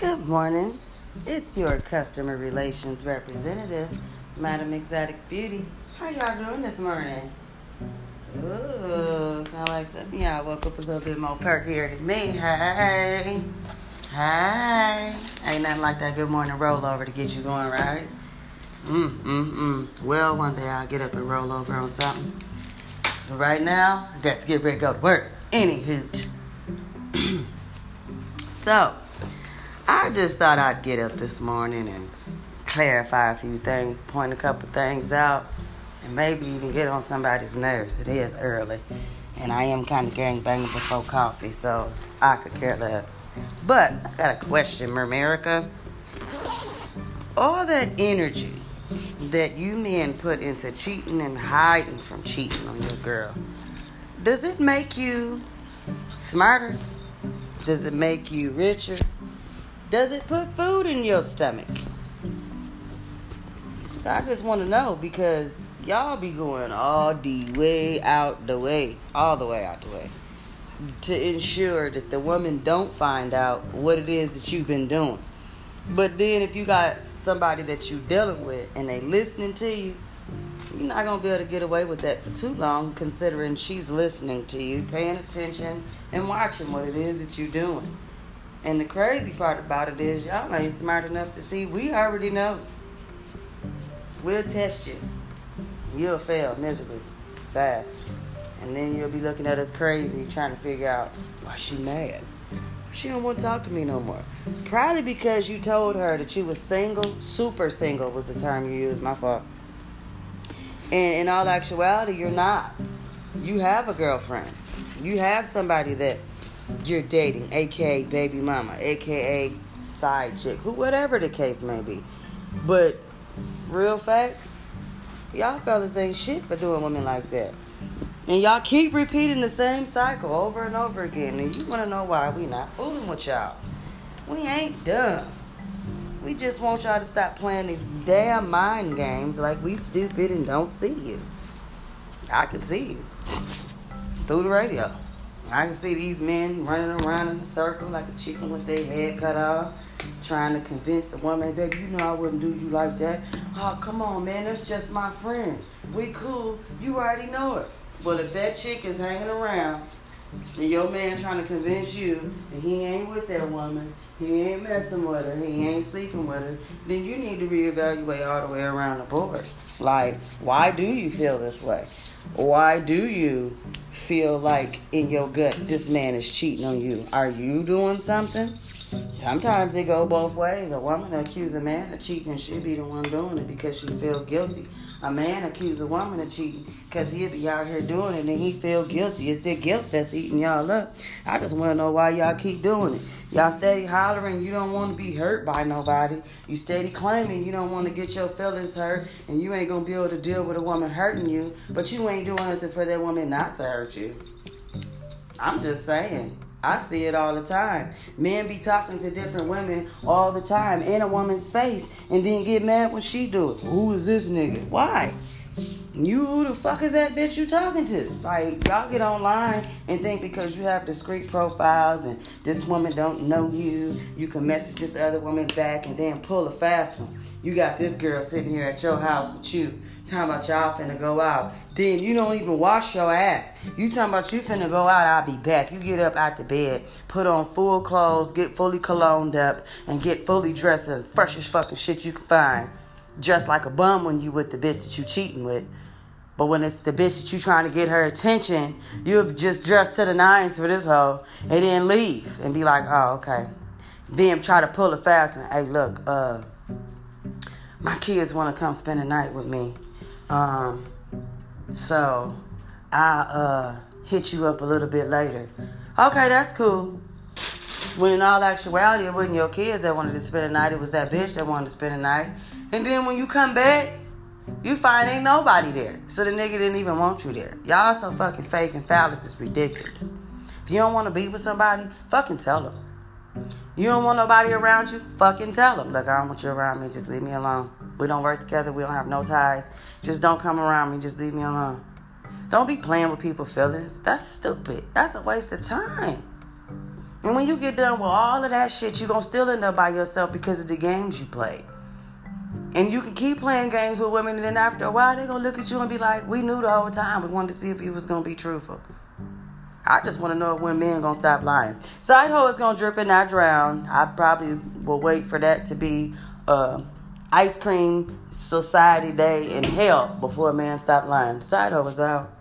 Good morning. It's your customer relations representative, Madam Exotic Beauty. How y'all doing this morning? Ooh, sound like some y'all woke up a little bit more perkier than me. Hey, hey. Ain't nothing like that good morning rollover to get you going, right? Mm, mm, mm. Well, one day I'll get up and roll over on something. But right now, I got to get ready to go to work. Any hoot. so, I just thought I'd get up this morning and clarify a few things, point a couple things out, and maybe even get on somebody's nerves. It is early, and I am kind of gang gangbanging before coffee, so I could care less. But I got a question, Mermerica. All that energy that you men put into cheating and hiding from cheating on your girl, does it make you smarter? Does it make you richer? Does it put food in your stomach? So I just want to know because y'all be going all the way out the way, all the way out the way, to ensure that the woman don't find out what it is that you've been doing. But then if you got somebody that you're dealing with and they listening to you, you're not gonna be able to get away with that for too long, considering she's listening to you, paying attention, and watching what it is that you're doing. And the crazy part about it is y'all ain't smart enough to see we already know. We'll test you. You'll fail miserably, fast. And then you'll be looking at us crazy trying to figure out why she mad. She don't want to talk to me no more. Probably because you told her that you was single, super single was the term you used, my fault. And in all actuality, you're not. You have a girlfriend. You have somebody that you're dating, aka baby mama, aka side chick, who whatever the case may be. But real facts, y'all fellas ain't shit for doing women like that. And y'all keep repeating the same cycle over and over again. And you wanna know why we not fooling with y'all. We ain't dumb. We just want y'all to stop playing these damn mind games like we stupid and don't see you. I can see you through the radio. I can see these men running around in a circle like a chicken with their head cut off, trying to convince the woman, baby, you know I wouldn't do you like that. Oh, come on, man, that's just my friend. We cool. You already know it. But if that chick is hanging around and your man trying to convince you that he ain't with that woman, he ain't messing with her, he ain't sleeping with her, then you need to reevaluate all the way around the board. Like, why do you feel this way? Why do you feel like in your gut this man is cheating on you? Are you doing something? Sometimes it go both ways. A woman accuse a man of cheating and she be the one doing it because she feel guilty. A man accuse a woman of cheating because he'll be out here doing it and he feel guilty. It's the guilt that's eating y'all up. I just want to know why y'all keep doing it. Y'all steady hollering you don't want to be hurt by nobody. You steady claiming you don't want to get your feelings hurt and you ain't to be able to deal with a woman hurting you, but you ain't doing nothing for that woman not to hurt you. I'm just saying. I see it all the time. Men be talking to different women all the time in a woman's face and then get mad when she do it. Who is this nigga? Why? You the fuck is that bitch you talking to? Like y'all get online and think because you have discreet profiles and this woman don't know you, you can message this other woman back and then pull a fast one. You got this girl sitting here at your house with you, talking about y'all finna go out. Then you don't even wash your ass. You talking about you finna go out, I'll be back. You get up out the bed, put on full clothes, get fully cologned up, and get fully dressed in freshest fucking shit you can find. Just like a bum when you with the bitch that you cheating with. But when it's the bitch that you trying to get her attention, you just dress to the nines for this hoe and then leave and be like, oh, okay. Then try to pull a fast one. Hey, look, uh, my kids want to come spend the night with me. Um, so I'll uh, hit you up a little bit later. Okay, that's cool. When in all actuality, it wasn't your kids that wanted to spend the night, it was that bitch that wanted to spend the night. And then when you come back, you find ain't nobody there. So the nigga didn't even want you there. Y'all so fucking fake and phallus is ridiculous. If you don't want to be with somebody, fucking tell them. You don't want nobody around you? Fucking tell them. Look, I don't want you around me. Just leave me alone. We don't work together. We don't have no ties. Just don't come around me. Just leave me alone. Don't be playing with people's feelings. That's stupid. That's a waste of time. And when you get done with all of that shit, you're gonna still end up by yourself because of the games you played. And you can keep playing games with women, and then after a while, they're gonna look at you and be like, "We knew the whole time. We wanted to see if you was gonna be truthful." I just want to know when men gonna stop lying. Side hoe is gonna drip and not drown. I probably will wait for that to be uh, ice cream society day in hell before a man stop lying. Side hoe is out.